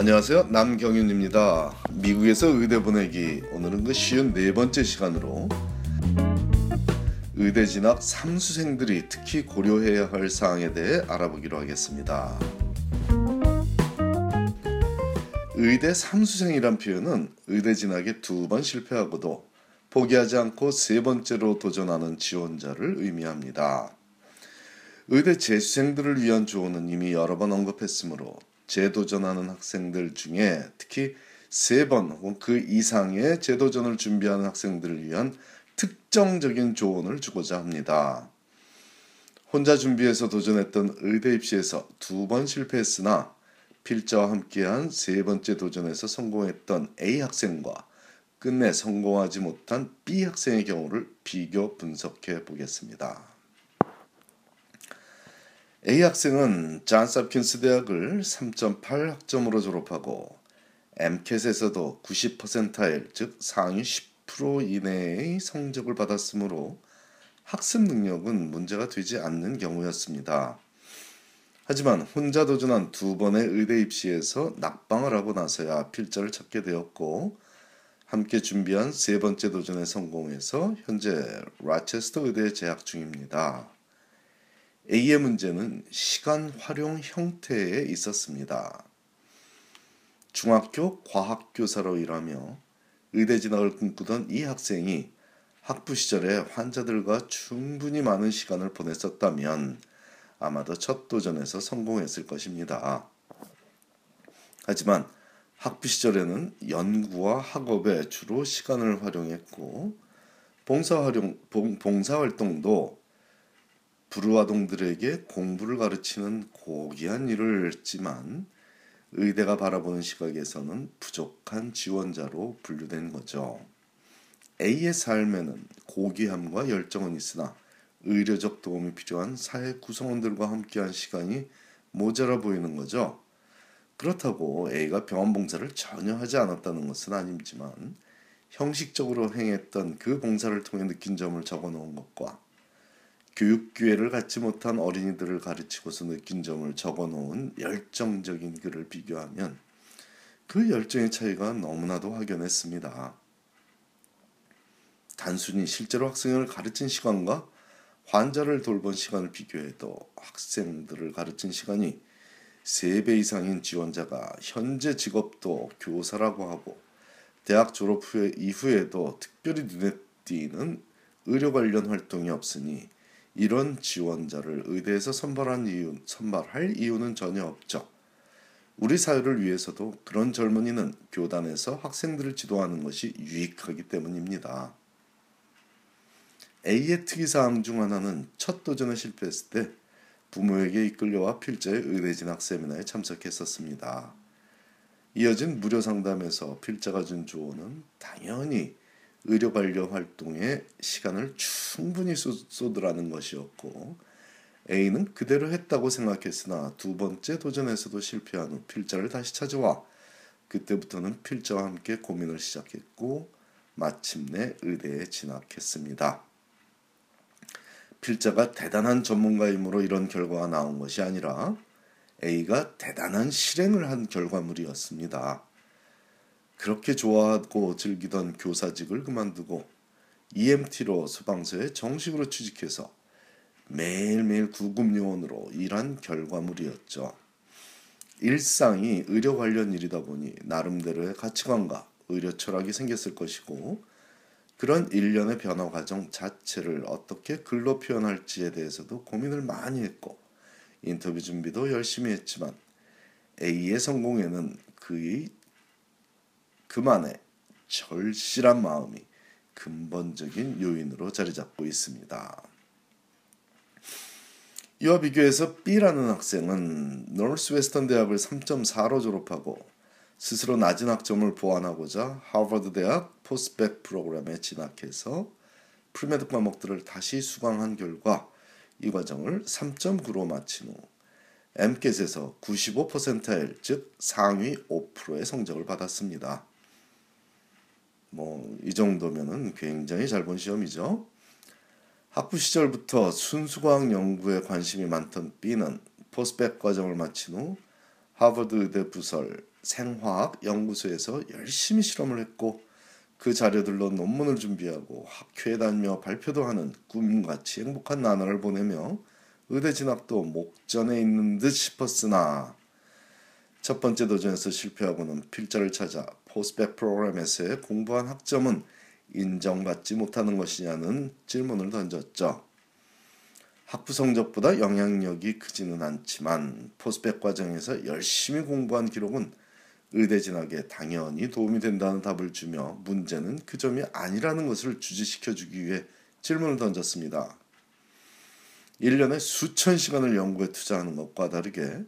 안녕하세요 남경윤입니다. 미국에서 의대 보내기 오늘은 그 쉬운 네 번째 시간으로 의대 진학 삼수생들이 특히 고려해야 할 사항에 대해 알아보기로 하겠습니다. 의대 삼수생이란 표현은 의대 진학에 두 번 실패하고도 포기하지 않고 세 번째로 도전하는 지원자를 의미합니다. 의대 재수생들을 위한 조언은 이미 여러 번 언급했으므로 재도전하는 학생들 중에 특히 세 번 혹은 그 이상의 재도전을 준비하는 학생들을 위한 특정적인 조언을 주고자 합니다. 혼자 준비해서 도전했던 의대 입시에서 두 번 실패했으나 필자와 함께한 세 번째 도전에서 성공했던 A 학생과 끝내 성공하지 못한 B 학생의 경우를 비교 분석해 보겠습니다. A 학생은 잔스홉킨스 대학을 3.8 학점으로 졸업하고 MCAT에서도 90%일 즉 상위 10% 이내의 성적을 받았으므로 학습 능력은 문제가 되지 않는 경우였습니다. 하지만 혼자 도전한 두 번의 의대 입시에서 낙방을 하고 나서야 필자를 찾게 되었고 함께 준비한 세 번째 도전에 성공해서 현재 라체스터 의대에 재학 중입니다. A의 문제는 시간 활용 형태에 있었습니다. 중학교 과학교사로 일하며 의대 진학을 꿈꾸던 이 학생이 학부 시절에 환자들과 충분히 많은 시간을 보냈었다면 아마도 첫 도전에서 성공했을 것입니다. 하지만 학부 시절에는 연구와 학업에 주로 시간을 활용했고 봉사 활용 봉사 활동도 불우아동들에게 공부를 가르치는 고귀한 일을 했지만 의대가 바라보는 시각에서는 부족한 지원자로 분류된 거죠. A의 삶에는 고귀함과 열정은 있으나 의료적 도움이 필요한 사회 구성원들과 함께한 시간이 모자라 보이는 거죠. 그렇다고 A가 병원 봉사를 전혀 하지 않았다는 것은 아니지만 형식적으로 행했던 그 봉사를 통해 느낀 점을 적어 놓은 것과 교육 기회를 갖지 못한 어린이들을 가르치고서 느낀 점을 적어 놓은 열정적인 글을 비교하면 그 열정의 차이가 너무나도 확연했습니다. 단순히 실제로 학생을 가르친 시간과 환자를 돌본 시간을 비교해도 학생들을 가르친 시간이 3배 이상인 지원자가 현재 직업도 교사라고 하고 대학 졸업 후에 이후에도 특별히 눈에 띄는 의료 관련 활동이 없으니 이런 지원자를 의대에서 선발한 이유, 선발할 이유는 전혀 없죠. 우리 사회를 위해서도 그런 젊은이는 교단에서 학생들을 지도하는 것이 유익하기 때문입니다. A의 특이사항 중 하나는 첫 도전에 실패했을 때 부모에게 이끌려와 필자의 의대 진학 세미나에 참석했었습니다. 이어진 무료 상담에서 필자가 준 조언은 당연히 의료 관련 활동에 시간을 충분히 쏟으라는 것이었고 A는 그대로 했다고 생각했으나 두 번째 도전에서도 실패한 후 필자를 다시 찾아와 그때부터는 필자와 함께 고민을 시작했고 마침내 의대에 진학했습니다. 필자가 대단한 전문가이므로 이런 결과가 나온 것이 아니라 A가 대단한 실행을 한 결과물이었습니다. 그렇게 좋아하고 즐기던 교사직을 그만두고 EMT로 소방서에 정식으로 취직해서 매일매일 구급요원으로 일한 결과물이었죠. 일상이 의료 관련 일이다 보니 나름대로의 가치관과 의료 철학이 생겼을 것이고 그런 일련의 변화 과정 자체를 어떻게 글로 표현할지에 대해서도 고민을 많이 했고 인터뷰 준비도 열심히 했지만 A의 성공에는 그의 그만의 절실한 마음이 근본적인 요인으로 자리 잡고 있습니다. 이와 비교해서 B라는 학생은 노스웨스턴 대학을 3.4로 졸업하고 스스로 낮은 학점을 보완하고자 하버드 대학 포스백 프로그램에 진학해서 pre-med 과목들을 다시 수강한 결과 이 과정을 3.9로 마친 후 MCAT에서 95%일 즉 상위 5%의 성적을 받았습니다. 뭐 이 정도면은 굉장히 잘 본 시험이죠. 학부 시절부터 순수과학 연구에 관심이 많던 B는 post-bacc 과정을 마친 후 하버드 의대 부설 생화학 연구소에서 열심히 실험을 했고 그 자료들로 논문을 준비하고 학회에 다니며 발표도 하는 꿈같이 행복한 나날을 보내며 의대 진학도 목전에 있는 듯 싶었으나 첫 번째 도전에서 실패하고는 필자를 찾아 포스백 프로그램에서의 공부한 학점은 인정받지 못하는 것이냐는 질문을 던졌죠. 학부 성적보다 영향력이 크지는 않지만 포스펙 과정에서 열심히 공부한 기록은 의대 진학에 당연히 도움이 된다는 답을 주며 문제는 그 점이 아니라는 것을 주지시켜 주기 위해 질문을 던졌습니다. 1년에 수천 시간을 연구에 투자하는 것과 다르게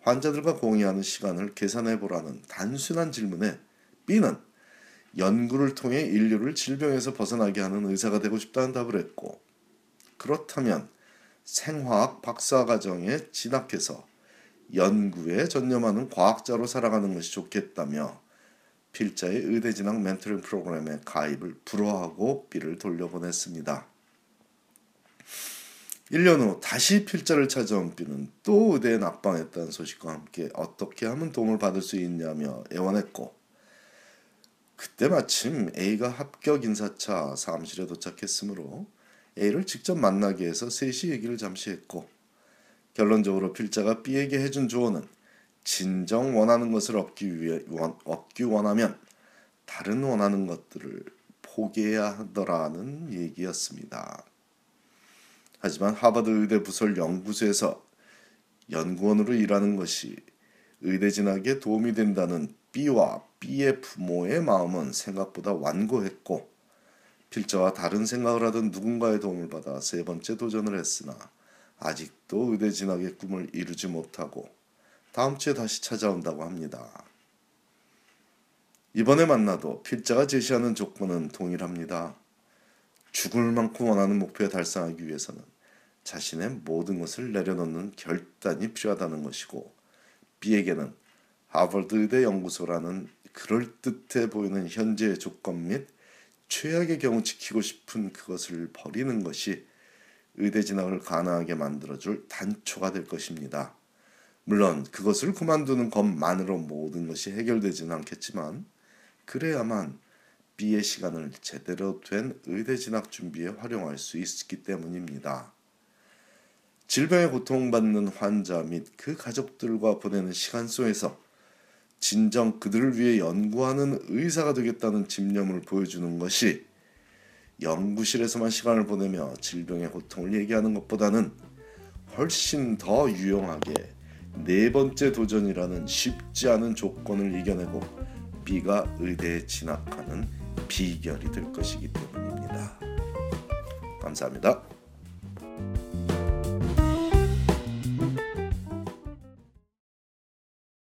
환자들과 공유하는 시간을 계산해 보라는 단순한 질문에 B는 연구를 통해 인류를 질병에서 벗어나게 하는 의사가 되고 싶다는 답을 했고 그렇다면 생화학 박사 과정에 진학해서 연구에 전념하는 과학자로 살아가는 것이 좋겠다며 필자의 의대 진학 멘토링 프로그램에 가입을 불허하고 B를 돌려보냈습니다. 1년 후 다시 필자를 찾아온 B는 또 의대에 낙방했다는 소식과 함께 어떻게 하면 도움을 받을 수 있냐며 애원했고 그때 마침 A가 합격 인사차 사무실에 도착했으므로 A를 직접 만나게 해서 셋이 얘기를 잠시 했고 결론적으로 필자가 B에게 해준 조언은 진정 원하는 것을 얻기 위해 원, 얻기 원하면 다른 원하는 것들을 포기해야 하더라는 얘기였습니다. 하지만 하버드 의대 부설 연구소에서 연구원으로 일하는 것이 의대 진학에 도움이 된다는 B와 B의 부모의 마음은 생각보다 완고했고 필자와 다른 생각을 하던 누군가의 도움을 받아 세 번째 도전을 했으나 아직도 의대 진학의 꿈을 이루지 못하고 다음 주에 다시 찾아온다고 합니다. 이번에 만나도 필자가 제시하는 조건은 동일합니다. 죽을 만큼 원하는 목표에 달성하기 위해서는 자신의 모든 것을 내려놓는 결단이 필요하다는 것이고 B에게는 하버드 의대 연구소라는 그럴듯해 보이는 현재의 조건 및 최악의 경우 지키고 싶은 그것을 버리는 것이 의대 진학을 가능하게 만들어줄 단초가 될 것입니다. 물론 그것을 그만두는 것만으로 모든 것이 해결되지는 않겠지만 그래야만 B의 시간을 제대로 된 의대 진학 준비에 활용할 수 있기 때문입니다. 질병에 고통받는 환자 및 그 가족들과 보내는 시간 속에서 진정 그들을 위해 연구하는 의사가 되겠다는 집념을 보여주는 것이 연구실에서만 시간을 보내며 질병의 고통을 얘기하는 것보다는 훨씬 더 유용하게 네 번째 도전이라는 쉽지 않은 조건을 이겨내고 B가 의대에 진학하는 비결이 될 것이기 때문입니다. 감사합니다.